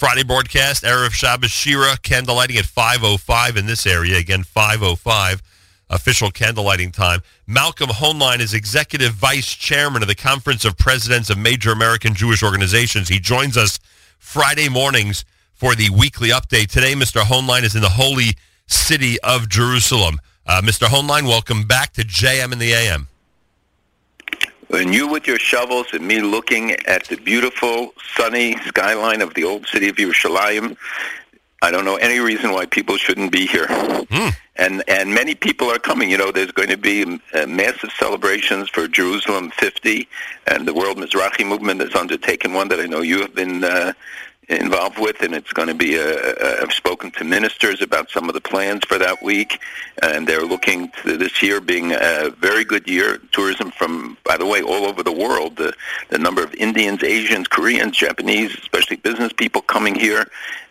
Friday broadcast, Erev Shabbos Shira, candlelighting at 5.05 in this area. Again, 5.05, official candlelighting time. Malcolm Hoenlein is Executive Vice Chairman of the Conference of Presidents of Major American Jewish Organizations. He joins us Friday mornings for the weekly update. Today, Mr. Hoenlein is in the holy city of Jerusalem. Uh, Mr. Hoenlein, welcome back to JM in the AM. And you with your shovels and me looking at the beautiful, sunny skyline of the old city of Yerushalayim, I don't know any reason why people shouldn't be here. Mm. And and many people are coming. You know, there's going to be uh, massive celebrations for Jerusalem 50, and the World Mizrahi Movement has undertaken one that I know you have been uh, involved with, and it's going to be. A, a, I've spoken to ministers about some of the plans for that week, and they're looking to this year being a very good year. Tourism from, by the way, all over the world. The, the number of Indians, Asians, Koreans, Japanese, especially business people coming here,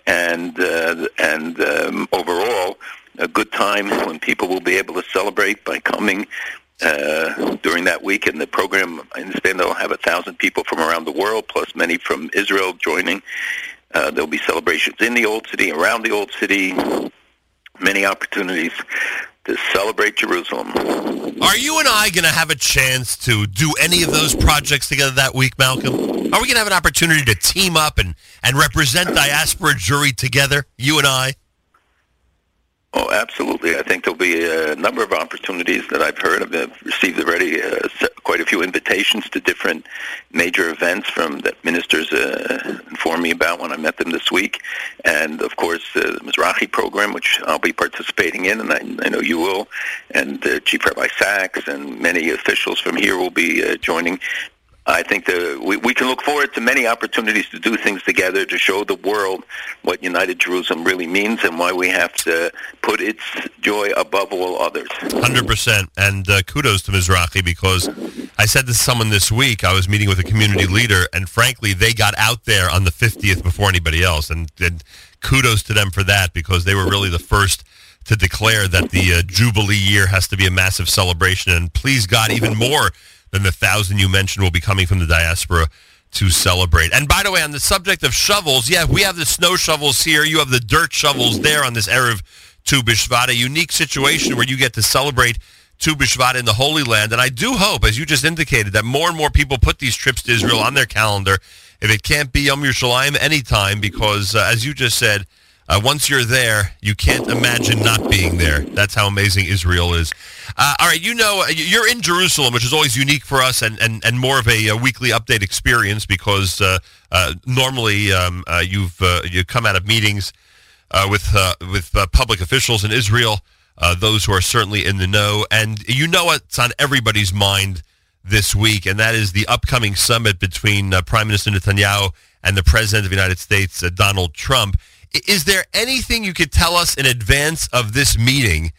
and uh, and um, overall a good time when people will be able to celebrate by coming uh, during that week. And the program, I understand they'll have a thousand people from around the world, plus many from Israel joining. Uh, there'll be celebrations in the Old City, around the Old City, many opportunities to celebrate Jerusalem. Are you and I going to have a chance to do any of those projects together that week, Malcolm? Are we going to have an opportunity to team up and, and represent diaspora Jewry together, you and I? Oh, absolutely. I think there'll be a number of opportunities that I've heard. I've received already uh, quite a few invitations to different major events from that ministers uh, informed me about when I met them this week. And, of course, uh, the Mizrahi program, which I'll be participating in, and I, I know you will, and uh, Chief Rabbi Sacks and many officials from here will be uh, joining I think the, we, we can look forward to many opportunities to do things together to show the world what United Jerusalem really means and why we have to put its joy above all others. 100%. And uh, kudos to Mizrahi because I said to someone this week, I was meeting with a community leader, and frankly, they got out there on the 50th before anybody else. And, and kudos to them for that because they were really the first to declare that the uh, Jubilee year has to be a massive celebration. And please God, even more than the thousand you mentioned will be coming from the diaspora to celebrate. And by the way, on the subject of shovels, yeah, we have the snow shovels here. You have the dirt shovels there on this Erev Tu B'Shvat, a unique situation where you get to celebrate Tu B'Shvat in the Holy Land. And I do hope, as you just indicated, that more and more people put these trips to Israel on their calendar. If it can't be Yom Yerushalayim anytime, because uh, as you just said, uh, once you're there, you can't imagine not being there. That's how amazing Israel is. Uh, all right, you know, uh, you're in Jerusalem, which is always unique for us and, and, and more of a, a weekly update experience because uh, uh normally um, uh, you've you come out of meetings with with public officials in Israel, those who are certainly in the know, and you know what's on everybody's mind this week, and that is the upcoming summit between Prime Minister Netanyahu and the President of the United States, Donald Trump. Is there anything you could tell us in advance of this meeting,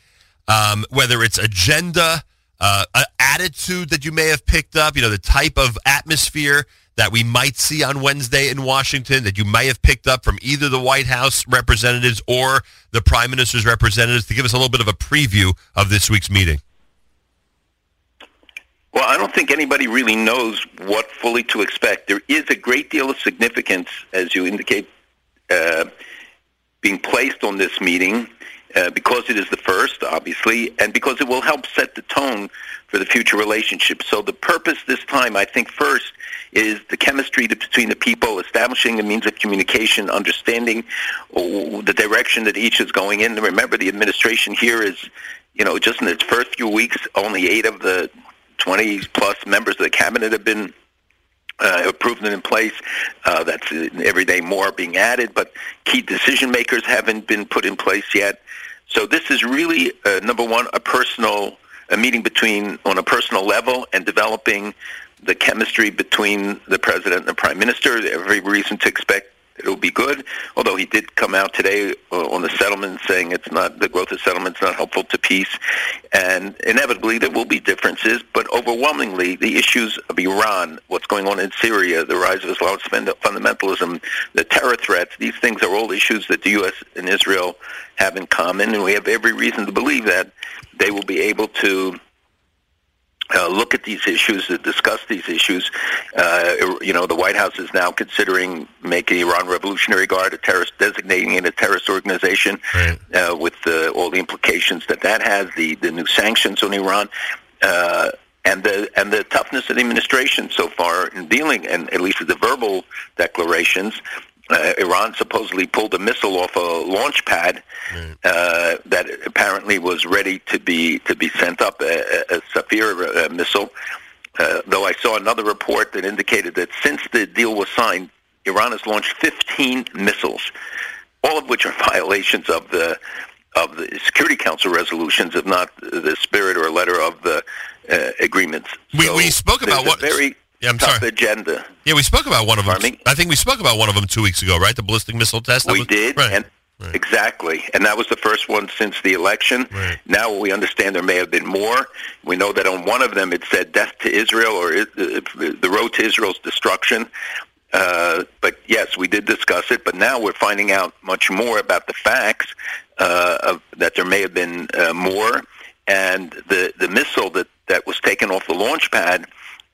um, whether it's agenda, uh, attitude that you may have picked up, you know, the type of atmosphere that we might see on Wednesday in Washington that you may have picked up from either the White House representatives or the Prime Minister's representatives to give us a little bit of a preview of this week's meeting? Well, I don't think anybody really knows what fully to expect. There is a great deal of significance, as you indicate, uh, being placed on this meeting uh, because it is the first, obviously, and because it will help set the tone for the future relationship. So the purpose this time, I think, first is the chemistry between the people, establishing the means of communication, understanding the direction that each is going in. Remember, the administration here is, you know, just in its first few weeks, only eight of the 20 plus members of the cabinet have been uh, approved and in place. Uh, that's every day more being added, but key decision makers haven't been put in place yet. So this is really uh, number one a personal a meeting between on a personal level and developing the chemistry between the president and the prime minister. Every reason to expect it'll be good. Although he did come out today uh, on the settlement saying it's not the growth of settlements not helpful to peace, and inevitably there will be differences. But overwhelmingly, the issues of Iran, what's going on in Syria, the rise of Islamic fundamentalism, the terror threats, these things are all issues that the U.S. and Israel have in common, and we have every reason to believe that they will be able to uh, look at these issues, to discuss these issues. Uh, you know, the White House is now considering making Iran Revolutionary Guard a terrorist, designating it a terrorist organization, right. uh, with all the implications that that has, the the new sanctions on Iran. Uh, and the and the toughness of the administration so far in dealing, and at least the verbal declarations, uh, Iran supposedly pulled a missile off a launch pad right. uh, that apparently was ready to be to be sent up a, a, Safir uh, missile. Uh, though I saw another report that indicated that since the deal was signed, Iran has launched 15 missiles, all of which are violations of the of the Security Council resolutions, if not the spirit or letter of the uh, agreements. We, so we spoke about what very yeah, I'm tough sorry. agenda. Yeah, we spoke about one of them. I think we spoke about one of them two weeks ago, right? The ballistic missile test. we was, did, right. and right. exactly, and that was the first one since the election. Right. Now we understand there may have been more. We know that on one of them it said "death to Israel" or "the road to Israel's destruction." Uh, but yes, we did discuss it. But now we're finding out much more about the facts uh, of, that there may have been uh, more, and the the missile that that was taken off the launch pad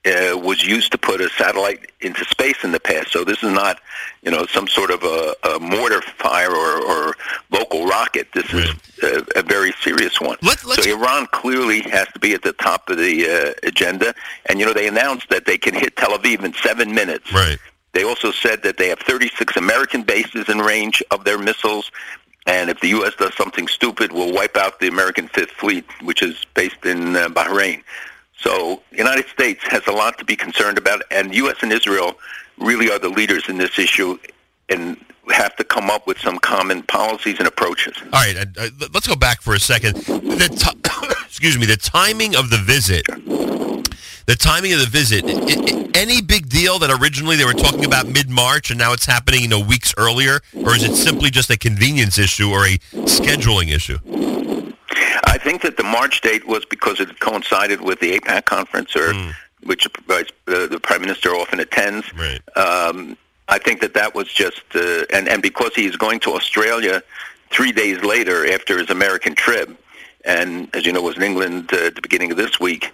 uh, was used to put a satellite into space in the past. So this is not, you know, some sort of a, a mortar fire or, or local rocket. This is a, a, very serious one. Let, so Iran clearly has to be at the top of the uh, agenda. And, you know, they announced that they can hit Tel Aviv in seven minutes. Right. They also said that they have 36 American bases in range of their missiles. And if the U.S. does something stupid, we'll wipe out the American Fifth Fleet, which is based in uh, Bahrain. So the United States has a lot to be concerned about, and U.S. and Israel really are the leaders in this issue and have to come up with some common policies and approaches. All right, uh, uh let's go back for a second. The t- excuse me, the timing of the visit. The timing of the visit, it, it, any big deal that originally they were talking about mid-March and now it's happening, you know, weeks earlier, or is it simply just a convenience issue or a scheduling issue? I think that the March date was because it coincided with the AIPAC conference, or mm. which uh, the prime minister often attends. Right. Um, I think that that was just, uh, and and because he's going to Australia three days later after his American trip, and as you know, was in England uh, at the beginning of this week.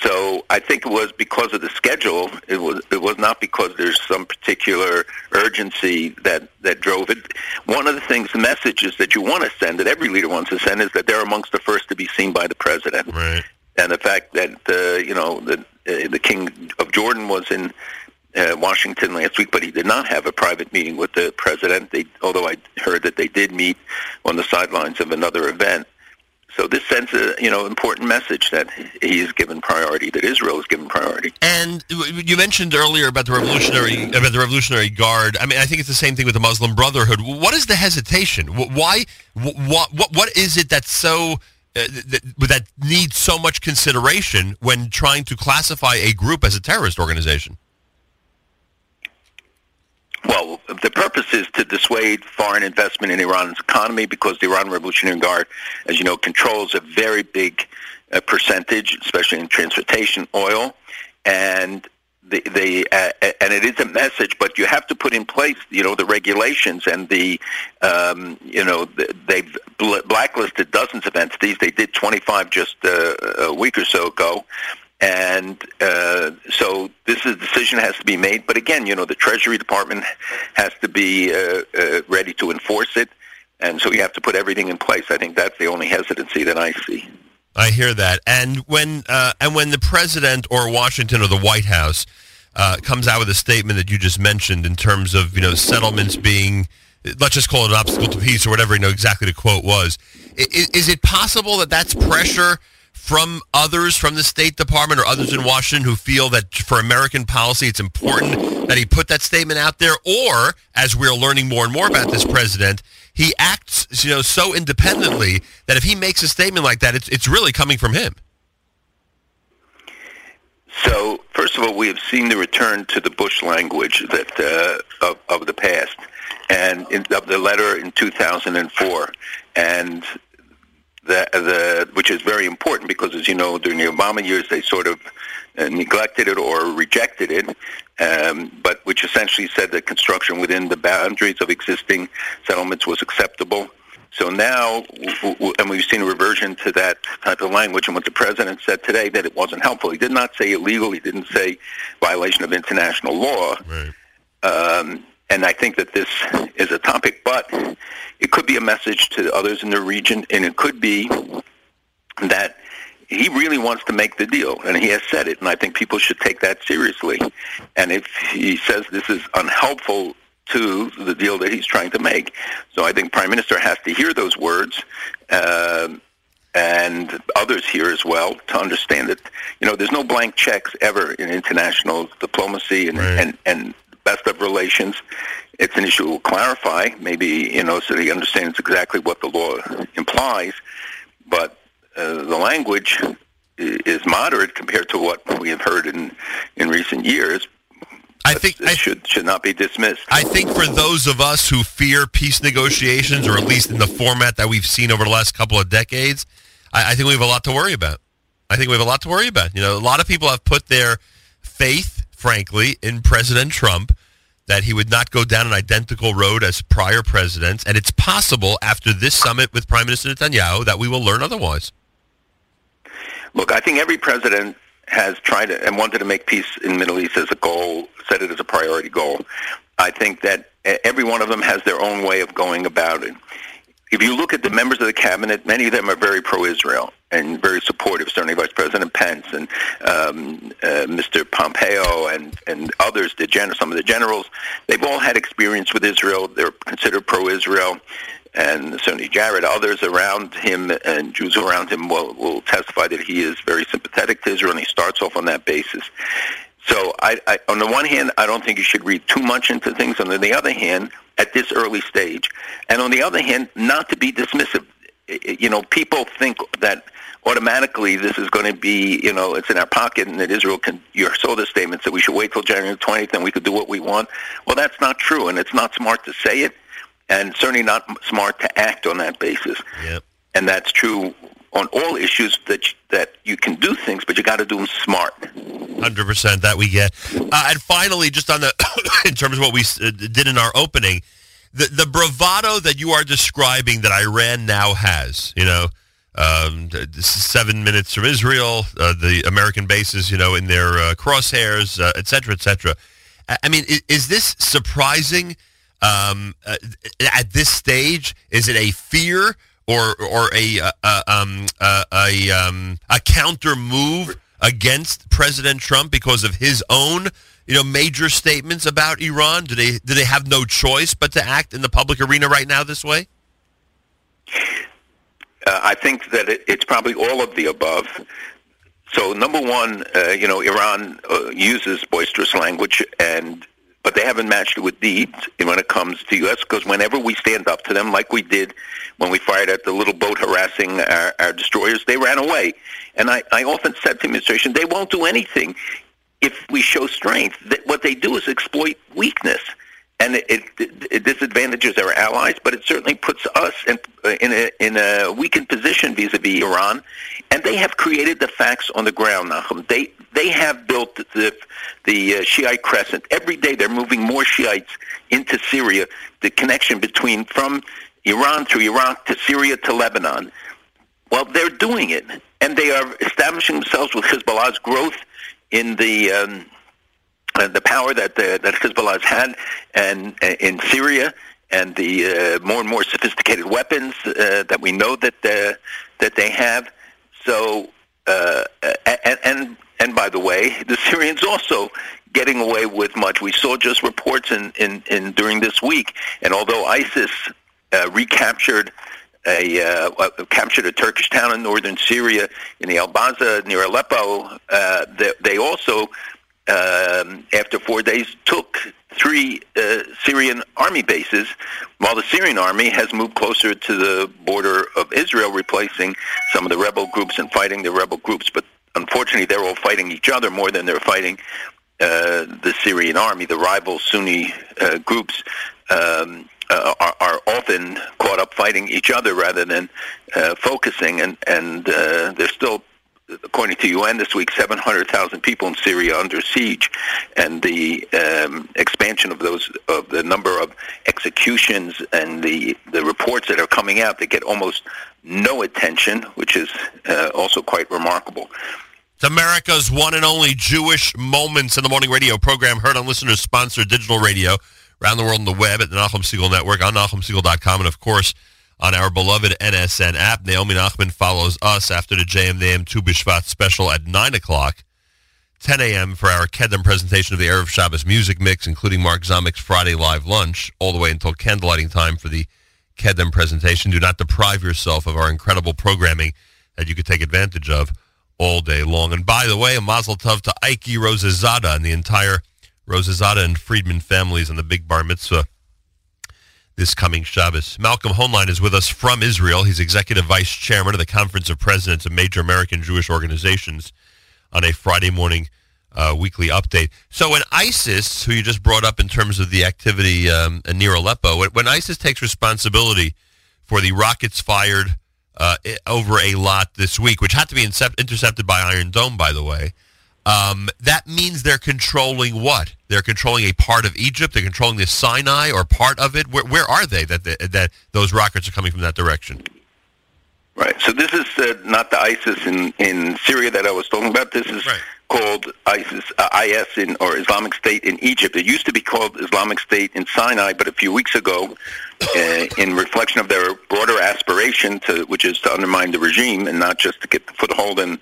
So I think it was because of the schedule. It was it was not because there's some particular urgency that that drove it. One of the things, the messages that you want to send, that every leader wants to send, is that they're amongst the first to be seen by the president. Right. And the fact that uh, you know the uh, the king of Jordan was in uh, Washington last week, but he did not have a private meeting with the president. They, although I heard that they did meet on the sidelines of another event. So this sends a you know important message that he is given priority, that Israel is given priority. And you mentioned earlier about the revolutionary about the Revolutionary Guard. I mean, I think it's the same thing with the Muslim Brotherhood. What is the hesitation? Why? What? What? What is it that's so? Uh, that, that needs so much consideration when trying to classify a group as a terrorist organization? Well, the purpose is to dissuade foreign investment in Iran's economy because the Iran Revolutionary Guard, as you know, controls a very big uh, percentage, especially in transportation, oil, and the, the uh, and it is a message, but you have to put in place, you know, the regulations and the, um, you know, the, they've blacklisted dozens of entities. They did 25 just uh, a week or so ago, and uh, so this is, decision has to be made. But again, you know, the Treasury Department has to be uh, uh, ready to enforce it. And so you have to put everything in place. I think that's the only hesitancy that I see. I hear that. And when uh, and when the president or Washington or the White House uh, comes out with a statement that you just mentioned in terms of you know settlements being let's just call it an obstacle to peace or whatever you know exactly the quote was, is, is it possible that that's pressure? From others from the State Department or others in Washington who feel that for American policy it's important that he put that statement out there? Or, as we're learning more and more about this president, he acts you know so independently that if he makes a statement like that, it's it's really coming from him. So, first of all, we have seen the return to the Bush language that uh, of, of the past, and in, of the letter in 2004, and the, the, which is very important because, as you know, during the Obama years, they sort of uh, neglected it or rejected it, um, but which essentially said that construction within the boundaries of existing settlements was acceptable. So now, and we've seen a reversion to that type of language. And what the president said today, that it wasn't helpful. He did not say illegal. He didn't say violation of international law. Right. Um, and I think that this is a topic, but it could be a message to others in the region, and it could be that he really wants to make the deal, and he has said it, and I think people should take that seriously. And if he says this is unhelpful to the deal that he's trying to make. So I think Prime Minister has to hear those words. Uh, and others here as well to understand that you know there's no blank checks ever in international diplomacy and right. and, and best of relations. It's an issue we'll clarify, maybe you know, so he understands exactly what the law implies. But uh, the language is moderate compared to what we have heard in in recent years. I think it should should not be dismissed. I think for those of us who fear peace negotiations, or at least in the format that we've seen over the last couple of decades, I, I think we have a lot to worry about. I think we have a lot to worry about. You know, a lot of people have put their faith, frankly, in President Trump that he would not go down an identical road as prior presidents, and it's possible after this summit with Prime Minister Netanyahu that we will learn otherwise. Look, I think every president has tried to, and wanted to make peace in the Middle East as a goal, set it as a priority goal. I think that every one of them has their own way of going about it. If you look at the members of the cabinet, many of them are very pro-Israel and very supportive. Certainly, Vice President Pence and um, uh, Mr. Pompeo and and others, the gen- some of the generals, they've all had experience with Israel. They're considered pro-Israel and certainly Jared, others around him and Jews around him will, will testify that he is very sympathetic to Israel, and he starts off on that basis. So, I, I, on the one hand, I don't think you should read too much into things. On the other hand, at this early stage, and on the other hand, not to be dismissive. You know, people think that automatically this is going to be, you know, it's in our pocket and that Israel can, you saw the statements that we should wait till January 20th and we could do what we want. Well, that's not true, and it's not smart to say it and certainly not smart to act on that basis. Yep. And that's true on all issues that that you can do things, but you got to do them smart. Hundred percent that we get. Uh, and finally, just on the in terms of what we uh, did in our opening, the the bravado that you are describing that Iran now has, you know. Um, seven minutes from Israel, uh, the American bases, you know, in their uh, crosshairs, uh, et cetera, et cetera. I mean, is, is this surprising? um, uh, at this stage? Is it a fear or or a uh, uh um, a um, a counter move against President Trump because of his own you know major statements about Iran? Do they do they have no choice but to act in the public arena right now this way? Uh, I think that it, it's probably all of the above. So number one, uh, you know, Iran uh, uses boisterous language and but they haven't matched it with deeds when it comes to U.S. Because whenever we stand up to them, like we did when we fired at the little boat harassing our, our destroyers, they ran away. And I, I often said to the administration, they won't do anything if we show strength. That what they do is exploit weakness. And it, it, it disadvantages our allies, but it certainly puts us in, in, a, in a weakened position vis-a-vis Iran. And they have created the facts on the ground, Nachum. They they have built the the uh, Shiite crescent. Every day they're moving more Shiites into Syria. The connection between from Iran through Iraq to Syria to Lebanon. Well, they're doing it, and they are establishing themselves with Hezbollah's growth in the um, uh, the power that uh, that Hezbollah has had, and uh, in Syria, and the uh, more and more sophisticated weapons uh, that we know that uh, that they have. So, uh, and, and and by the way, the Syrians also getting away with much. We saw just reports in, in, in during this week, and although ISIS uh, recaptured a uh, captured a Turkish town in northern Syria in the Al-Baza near Aleppo, uh, they, they also um, after four days took three uh, Syrian army bases, while the Syrian army has moved closer to the border of Israel, replacing some of the rebel groups and fighting the rebel groups. But unfortunately, they're all fighting each other more than they're fighting uh, the Syrian army. The rival Sunni uh, groups um, uh, are, are, often caught up fighting each other rather than uh, focusing, and, and uh, they're still according to UN this week, 700,000 people in Syria under siege, and the um, expansion of those of the number of executions and the the reports that are coming out that get almost no attention, which is uh, also quite remarkable. It's America's one and only Jewish Moments in the Morning radio program, heard on listeners-sponsored digital radio around the world on the web at the Nachum Segal Network, on NachumSegal.com, and of course on our beloved NSN app. Naomi Nachman follows us after the JM the AM Tu B'Shvat special at 9 o'clock, 10 a.m. for our Kedem presentation of the Erev Shabbos music mix, including Mark Zamek's Friday live lunch, all the way until candlelighting time for the Kedem presentation. Do not deprive yourself of our incredible programming that you could take advantage of all day long. And by the way, a mazel tov to Ike Rosazada and the entire Rosazada and Friedman families on the big bar mitzvah this coming Shabbos. Malcolm Hoenlein is with us from Israel. He's executive vice chairman of the Conference of Presidents of Major American Jewish Organizations on a Friday morning uh, weekly update. So when ISIS, who you just brought up in terms of the activity um, near Aleppo, when, ISIS takes responsibility for the rockets fired uh, over Eilat this week, which had to be intercepted by Iron Dome, by the way, um, that means they're controlling what? They're controlling a part of Egypt. They're controlling the Sinai or part of it. Where, where are they that, that that those rockets are coming from that direction? Right. So this is uh, not the ISIS in, in Syria that I was talking about. This is right. called ISIS, uh, IS in or Islamic State in Egypt. It used to be called Islamic State in Sinai, but a few weeks ago, uh, in reflection of their broader aspiration to, which is to undermine the regime and not just to get the foothold and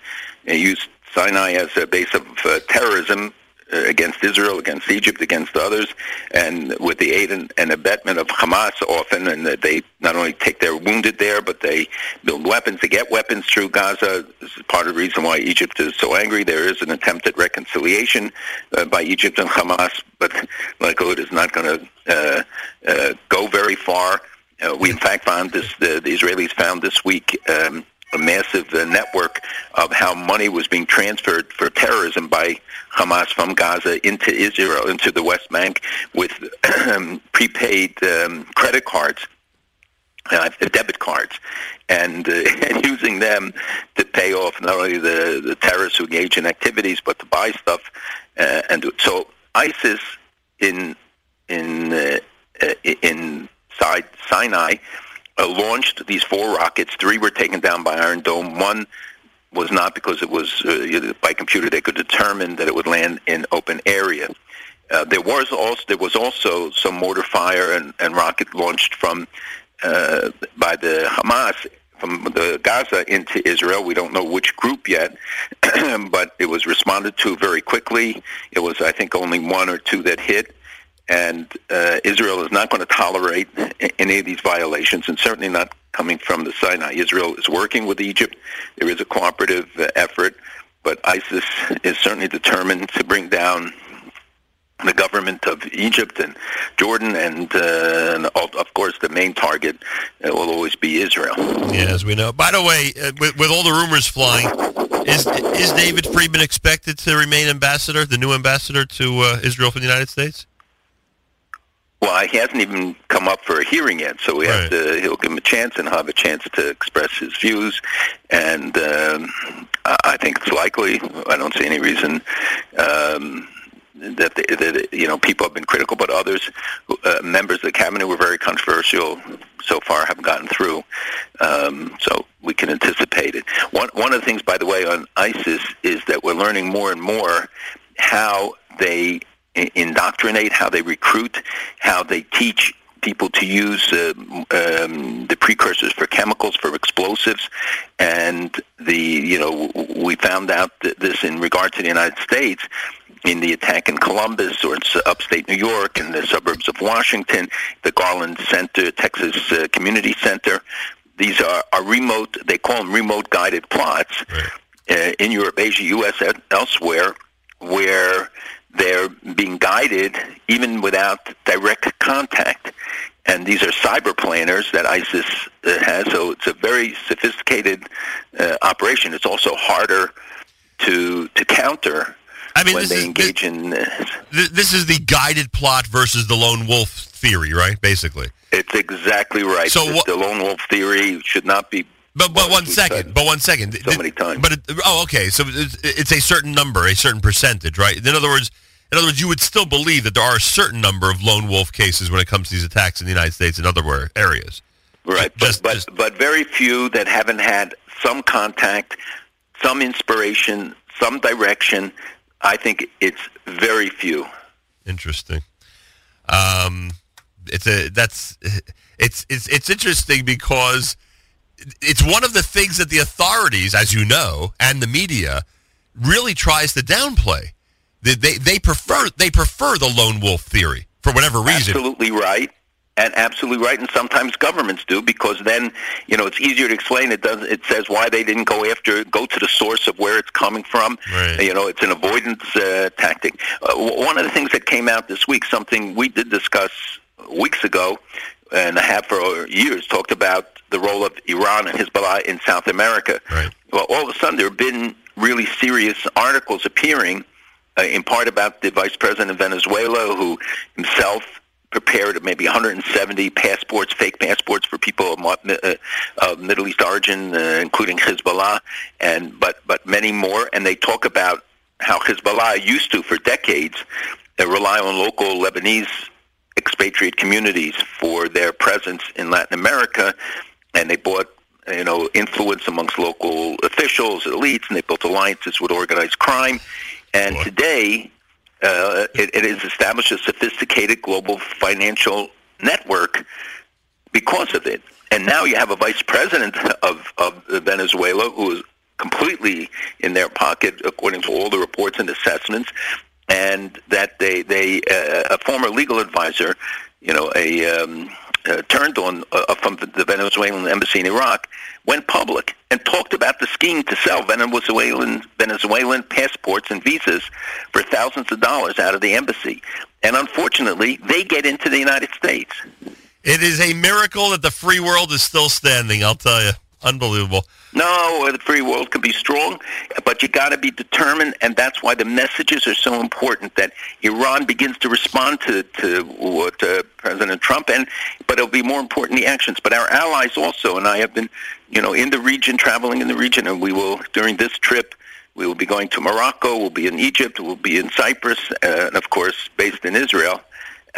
uh, use Sinai as a base of uh, terrorism uh, against Israel, against Egypt, against others, and with the aid and, and abetment of Hamas often, and they not only take their wounded there, but they build weapons. They get weapons through Gaza. This is part of the reason why Egypt is so angry. There is an attempt at reconciliation uh, by Egypt and Hamas, but like it is not going to uh, uh, go very far. Uh, we in fact found this. The, the Israelis found this week. Um, a massive uh, network of how money was being transferred for terrorism by Hamas from Gaza into Israel, into the West Bank, with prepaid um, credit cards. Uh, debit cards, and, uh, and using them to pay off not only the, the terrorists who engage in activities, but to buy stuff. Uh, and so ISIS in in uh, uh, in Sinai uh, launched these four rockets. Three were taken down by Iron Dome. One was not because it was uh, by computer they could determine that it would land in open area. Uh, there was also there was also some mortar fire and, and rocket launched from uh, by the Hamas from the Gaza into Israel. We don't know which group yet, but it was responded to very quickly. It was I think only one or two that hit and uh, Israel is not going to tolerate any of these violations, and certainly not coming from the Sinai. Israel is working with Egypt. There is a cooperative uh, effort, but ISIS is certainly determined to bring down the government of Egypt and Jordan, and, uh, and of course, the main target uh, will always be Israel. Yeah, as we know. By the way, uh, with, with all the rumors flying, is is David Friedman expected to remain ambassador, the new ambassador to uh, Israel from the United States? Well, he hasn't even come up for a hearing yet, so we right. have to. He'll give him a chance and have a chance to express his views. And um, I think it's likely. I don't see any reason um, that, they, that you know people have been critical, but others, uh, members of the cabinet, were very controversial. So far, haven't gotten through. Um, so we can anticipate it. One one of the things, by the way, on ISIS is that we're learning more and more how they indoctrinate, how they recruit, how they teach people to use uh, um, the precursors for chemicals for explosives and the you know we found out that this in regard to the United States in the attack in Columbus or in upstate New York and the suburbs of Washington the Garland Center Texas uh, Community Center these are, are remote they call them remote guided plots right. uh, in Europe Asia US elsewhere where they're being guided even without direct contact. And these are cyber planners that ISIS uh, has, so it's a very sophisticated uh, operation. It's also harder to to counter I mean, when they is, engage this, in. this. this is the guided plot versus the lone wolf theory, right? Basically, it's exactly right. So the, what, the lone wolf theory should not be But but one second. But one second. So many times. But it, oh, okay. So it's, it's a certain number, a certain percentage, right? In other words, in other words, you would still believe that there are a certain number of lone wolf cases when it comes to these attacks in the United States and other areas. Right. Just, but just, but very few that haven't had some contact, some inspiration, some direction. I think it's very few. Interesting. Um, it's a that's it's it's it's interesting because it's one of the things that the authorities, as you know, and the media really tries to downplay. They they, they prefer they prefer the lone wolf theory for whatever reason. Absolutely right. And absolutely right, and sometimes governments do because then you know it's easier to explain. It does. It says why they didn't go after, go to the source of where it's coming from. Right. You know, it's an avoidance uh, tactic. Uh, one of the things that came out this week, something we did discuss weeks ago, and have for years, talked about the role of Iran and Hezbollah in South America. Right. Well, all of a sudden there have been really serious articles appearing, uh, in part about the vice president of Venezuela, who himself prepared maybe 170 passports, fake passports for people of, uh, of Middle East origin, uh, including Hezbollah, and but but many more. And they talk about how Hezbollah used to, for decades, uh, rely on local Lebanese expatriate communities for their presence in Latin America, and they bought you know influence amongst local officials, elites, and they built alliances with organized crime. And today, uh, it, it has established a sophisticated global financial network because of it. And now you have a vice president of, of Venezuela who is completely in their pocket, according to all the reports and assessments, and that they, they uh, a former legal advisor, you know, a um, uh, turned on uh, from the Venezuelan embassy in Iraq, went public and talked about the scheme to sell Venezuelan Venezuelan passports and visas for thousands of dollars out of the embassy. And unfortunately, they get into the United States. It is a miracle that the free world is still standing. I'll tell you. Unbelievable. No, the free world can be strong, but you got to be determined, and that's why the messages are so important. That Iran begins to respond to to what uh, President Trump, and but it'll be more important the actions. But our allies also, and I have been, you know, in the region, traveling in the region, and we will during this trip. We will be going to Morocco. We'll be in Egypt. We'll be in Cyprus, uh, and of course, based in Israel.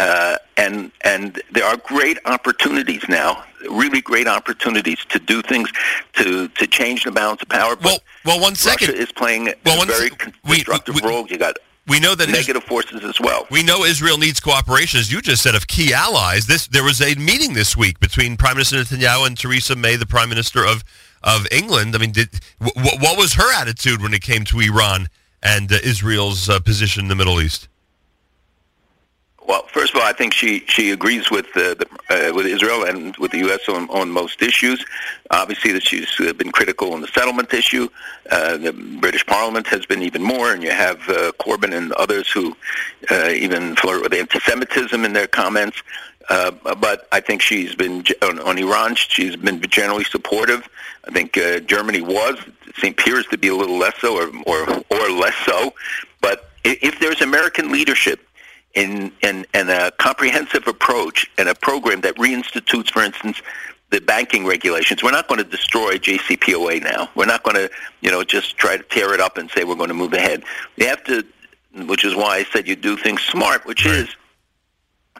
Uh, and and there are great opportunities now, really great opportunities to do things to to change the balance of power. But well, well, one second Russia is playing well, a very constructive we, we, role. You got we know that negative forces as well. We know Israel needs cooperation, as you just said, of key allies. This there was a meeting this week between Prime Minister Netanyahu and Theresa May, the Prime Minister of of England. I mean, did, w- what was her attitude when it came to Iran and uh, Israel's uh, position in the Middle East? Well, first of all, I think she, she agrees with uh, the, uh, with Israel and with the U.S. on, on most issues. Obviously, that she's uh, been critical on the settlement issue. Uh, the British Parliament has been even more, and you have uh, Corbyn and others who uh, even flirt with anti-Semitism in their comments. Uh, but I think she's been on, on Iran. She's been generally supportive. I think uh, Germany was. It appears to be a little less so, or or, or less so. But if there's American leadership in, in, in a comprehensive approach and a program that reinstitutes, for instance, the banking regulations. We're not going to destroy JCPOA now. We're not going to, you know, just try to tear it up and say we're going to move ahead. We have to, which is why I said you do things smart, which right. is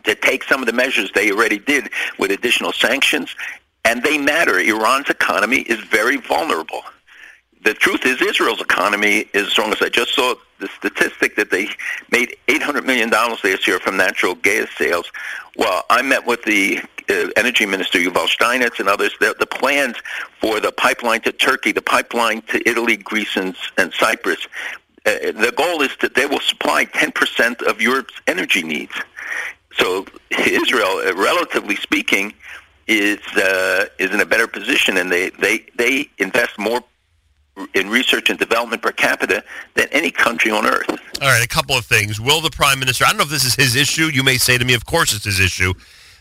to take some of the measures they already did with additional sanctions, and they matter. Iran's economy is very vulnerable the truth is Israel's economy is strong as I just saw the statistic that they made $800 million last year from natural gas sales. Well, I met with the uh, energy minister, Yuval Steinitz, and others. The, the, plans for the pipeline to Turkey, the pipeline to Italy, Greece, and, and Cyprus, uh, the goal is that they will supply 10% of Europe's energy needs. So Israel, uh, relatively speaking, is uh, is in a better position, and they, they, they invest more in research and development per capita than any country on earth. All right, a couple of things. Will the prime minister? I don't know if this is his issue. You may say to me, "Of course, it's his issue."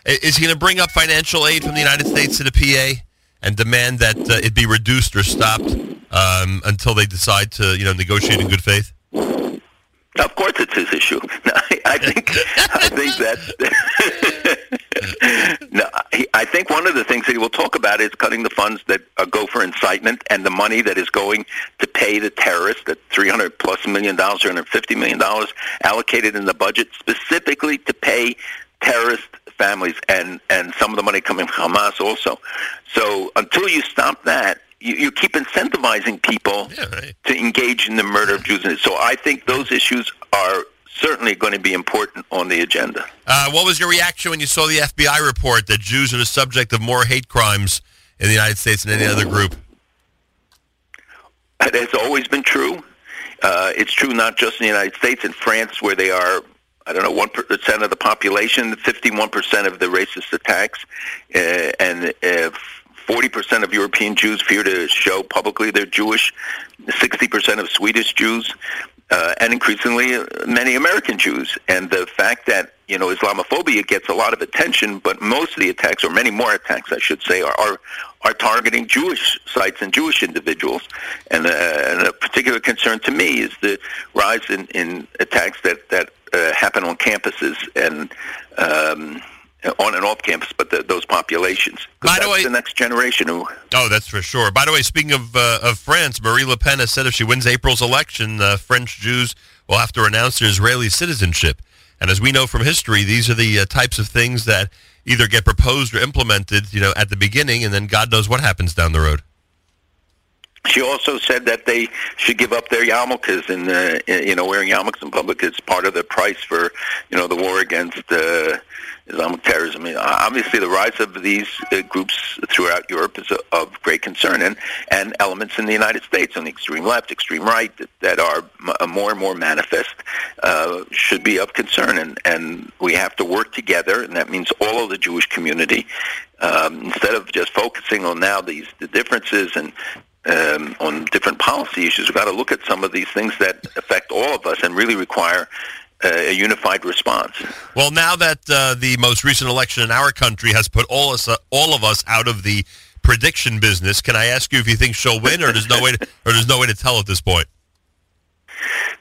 Is he going to bring up financial aid from the United States to the PA and demand that uh, it be reduced or stopped um, until they decide to, you know, negotiate in good faith? Of course, it's his issue. I think I think that no, he, I think one of the things that he will talk about is cutting the funds that uh, go for incitement and the money that is going to pay the terrorists, that 300 plus million dollars, 350 million dollars allocated in the budget specifically to pay terrorist families and, and some of the money coming from Hamas also. So until you stop that, you, you keep incentivizing people Yeah, right. to engage in the murder of Jews. So I think those issues are certainly going to be important on the agenda. Uh, what was your reaction when you saw the FBI report that Jews are the subject of more hate crimes in the United States than any other group? It has always been true. Uh, it's true not just in the United States, in France, where they are, I don't know, 1% of the population, 51% of the racist attacks, uh, and uh, 40% of European Jews fear to show publicly they're Jewish, 60% of Swedish Jews, uh, and increasingly uh, many American Jews. And the fact that you know Islamophobia gets a lot of attention, but most of the attacks, or many more attacks, I should say, are are, are targeting Jewish sites and Jewish individuals. And, uh, and a particular concern to me is the rise in, in attacks that that uh, happen on campuses and. Um, on and off campus, but the, those populations. By the way- the next generation who Oh, that's for sure. By the way, speaking of uh, of France, Marine Le Pen has said if she wins April's election, uh, French Jews will have to renounce their Israeli citizenship. And as we know from history, these are the uh, types of things that either get proposed or implemented, you know, at the beginning, and then God knows what happens down the road. She also said that they should give up their yarmulkes and uh, you know wearing yarmulkes in public is part of the price for you know the war against uh, Islamic terrorism. Obviously, the rise of these uh, groups throughout Europe is of great concern, and and elements in the United States on the extreme left, extreme right that, that are m- more and more manifest uh, should be of concern, and and we have to work together, and that means all of the Jewish community. Um, instead of just focusing on now these the differences and um, on different policy issues. We've got to look at some of these things that affect all of us and really require uh, a unified response. Well, now that uh, the most recent election in our country has put all us, uh, all of us out of the prediction business, can I ask you if you think she'll win, or there's no way, to, or there's no way to tell at this point?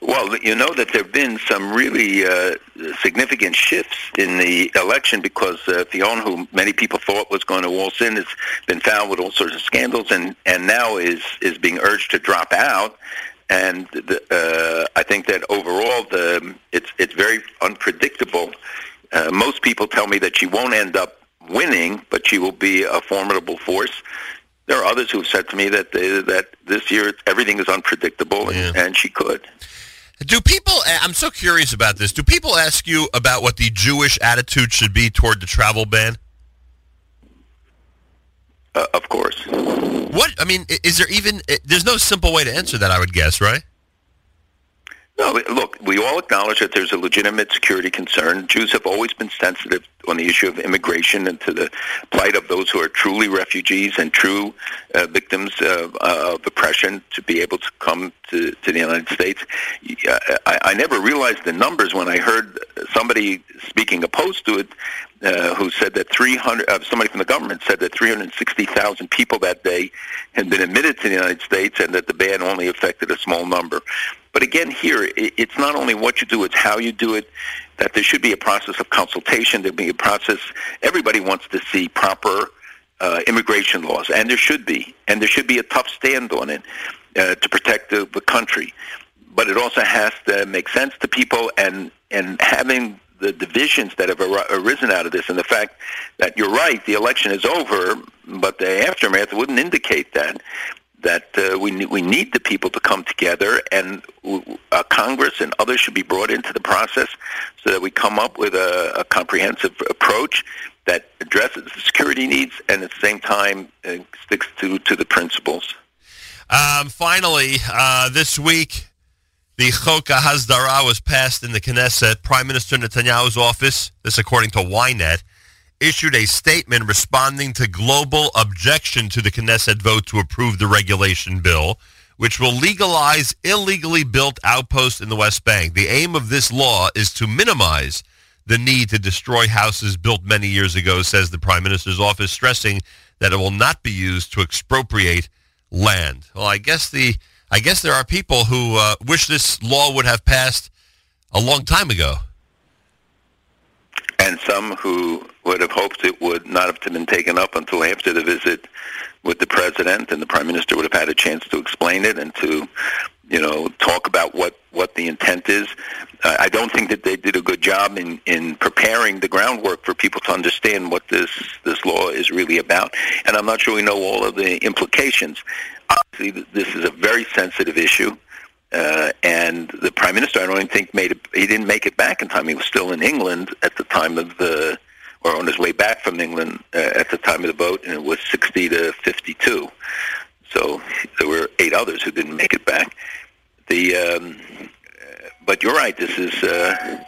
Well, you know that there have been some really uh, significant shifts in the election because uh, Fillon, who many people thought was going to waltz in, has been found with all sorts of scandals, and and now is is being urged to drop out. And the, uh, I think that overall, the it's it's very unpredictable. Uh, most people tell me that she won't end up winning, but she will be a formidable force. There are others who have said to me that they, that this year everything is unpredictable, and, Yeah. and she could. Do people? I'm so curious about this. Do people ask you about what the Jewish attitude should be toward the travel ban? Uh, of course. What I mean is there even? There's no simple way to answer that. I would guess, right? No, look, we all acknowledge that there's a legitimate security concern. Jews have always been sensitive on the issue of immigration and to the plight of those who are truly refugees and true uh, victims of, uh, of oppression to be able to come to, to the United States. I, I never realized the numbers when I heard somebody speaking opposed to it uh, who said that 300, uh, somebody from the government said that 360,000 people that day had been admitted to the United States and that the ban only affected a small number. But again, here, it's not only what you do, it's how you do it, that there should be a process of consultation, there be a process, everybody wants to see proper uh, immigration laws, and there should be, and there should be a tough stand on it uh, to protect the, the country. But it also has to make sense to people, and and having the divisions that have ar- arisen out of this, and the fact that you're right, the election is over, but the aftermath wouldn't indicate that that uh, we ne- we need the people to come together, and w- uh, Congress and others should be brought into the process so that we come up with a, a comprehensive approach that addresses the security needs and at the same time uh, sticks to to the principles. Um, finally, uh, this week, the Chok Hasdara was passed in the Knesset. Prime Minister Netanyahu's office, this according to Ynet, issued a statement responding to global objection to the Knesset vote to approve the regulation bill, which will legalize illegally built outposts in the West Bank. The aim of this law is to minimize the need to destroy houses built many years ago, says the Prime Minister's office, stressing that it will not be used to expropriate land. Well, I guess the I guess there are people who uh, wish this law would have passed a long time ago. and some who would have hoped it would not have been taken up until after the visit with the president, and the prime minister would have had a chance to explain it and to, you know, talk about what what the intent is. Uh, I don't think that they did a good job in in preparing the groundwork for people to understand what this this law is really about, and I'm not sure we know all of the implications. Obviously, this is a very sensitive issue. Uh, and the prime minister, I don't even think made it. He didn't make it back in time. He was still in England at the time of the, or on his way back from England uh, at the time of the vote, and it was 60 to 52. So there were eight others who didn't make it back. The, um, but you're right. This is, uh,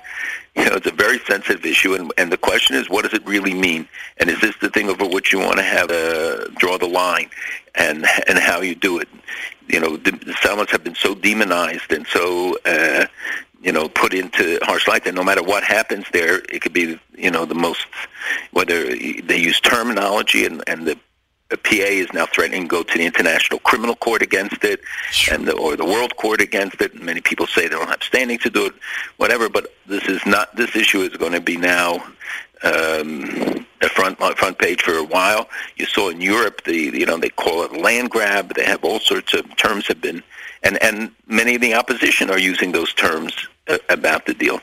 you know, it's a very sensitive issue, and, and the question is, what does it really mean? And is this the thing over which you want to have uh, draw the line, and and how you do it? you know, the, the Salmons have been so demonized and so, uh, you know, put into harsh light that no matter what happens there, it could be, you know, the most, whether they use terminology and, and the the PA is now threatening to go to the International Criminal Court against it, and the, or the World Court against it. And many people say they don't have standing to do it, whatever. But this is not. This issue is going to be now um, a front front page for a while. You saw in Europe the you know they call it land grab. They have all sorts of terms have been, and and many of the opposition are using those terms uh, about the deal.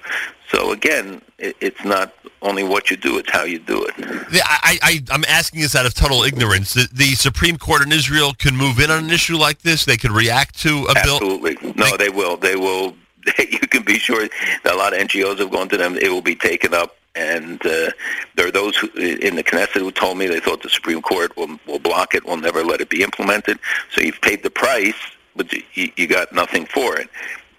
So again, it, it's not only what you do; it's how you do it. I, I, I'm asking this out of total ignorance. The, the Supreme Court in Israel can move in on an issue like this. They could react to a bill. Absolutely, no, they will. They will. you can be sure that a lot of NGOs have gone to them. It will be taken up and uh, there are those who, in the Knesset who told me they thought the Supreme Court will, will block it, will never let it be implemented. So you've paid the price, but you, you got nothing for it.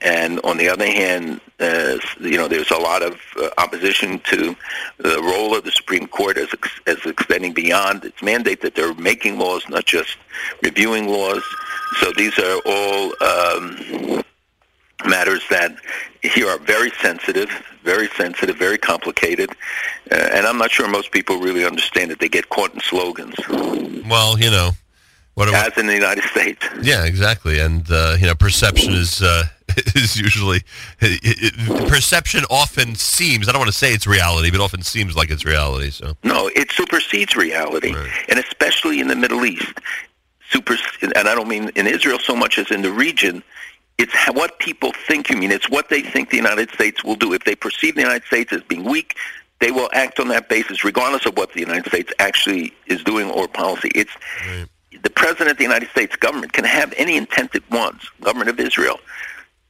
And on the other hand, uh, you know, there's a lot of uh, opposition to the role of the Supreme Court as ex- as extending beyond its mandate that they're making laws, not just reviewing laws. So these are all um, matters that here are very sensitive, very sensitive, very complicated, uh, and I'm not sure most people really understand that they get caught in slogans. Well, you know, what as we, in the United States. Yeah, exactly, and uh, you know, perception is uh, is usually it, it, perception often seems. I don't want to say it's reality, but often seems like it's reality. So no, it supersedes reality, right. and especially in the Middle East. Super, and I don't mean in Israel so much as in the region it's what people think you mean. It's what they think the United States will do. If they perceive the United States as being weak, they will act on that basis, regardless of what the United States actually is doing or policy. It's right. The president of the United States government can have any intent it wants, government of Israel,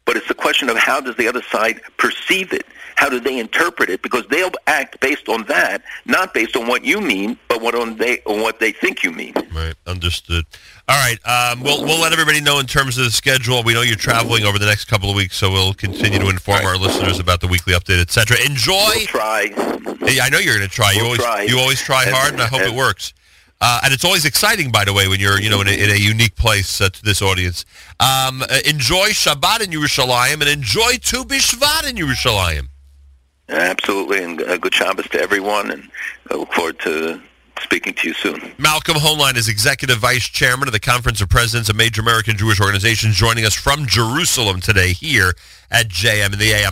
but it's the question of how does the other side perceive it. How do they interpret it? Because they'll act based on that, not based on what you mean, but what on they on what they think you mean. Right, understood. All right, um, we'll we'll let everybody know in terms of the schedule. We know you're traveling over the next couple of weeks, so we'll continue to inform right. our listeners about the weekly update, etc. Enjoy. We'll try. I know you're going to try. We'll you always try. you always try and, hard, and I hope and, it works. Uh, and it's always exciting, by the way, when you're you know in a, in a unique place uh, to this audience. Um, uh, enjoy Shabbat in Yerushalayim and enjoy Tu B'Shvat in Yerushalayim. Absolutely, and a good Shabbos to everyone, and I look forward to speaking to you soon. Malcolm Hoenlein is Executive Vice Chairman of the Conference of Presidents of Major American Jewish Organizations, joining us from Jerusalem today here at JM in the AM.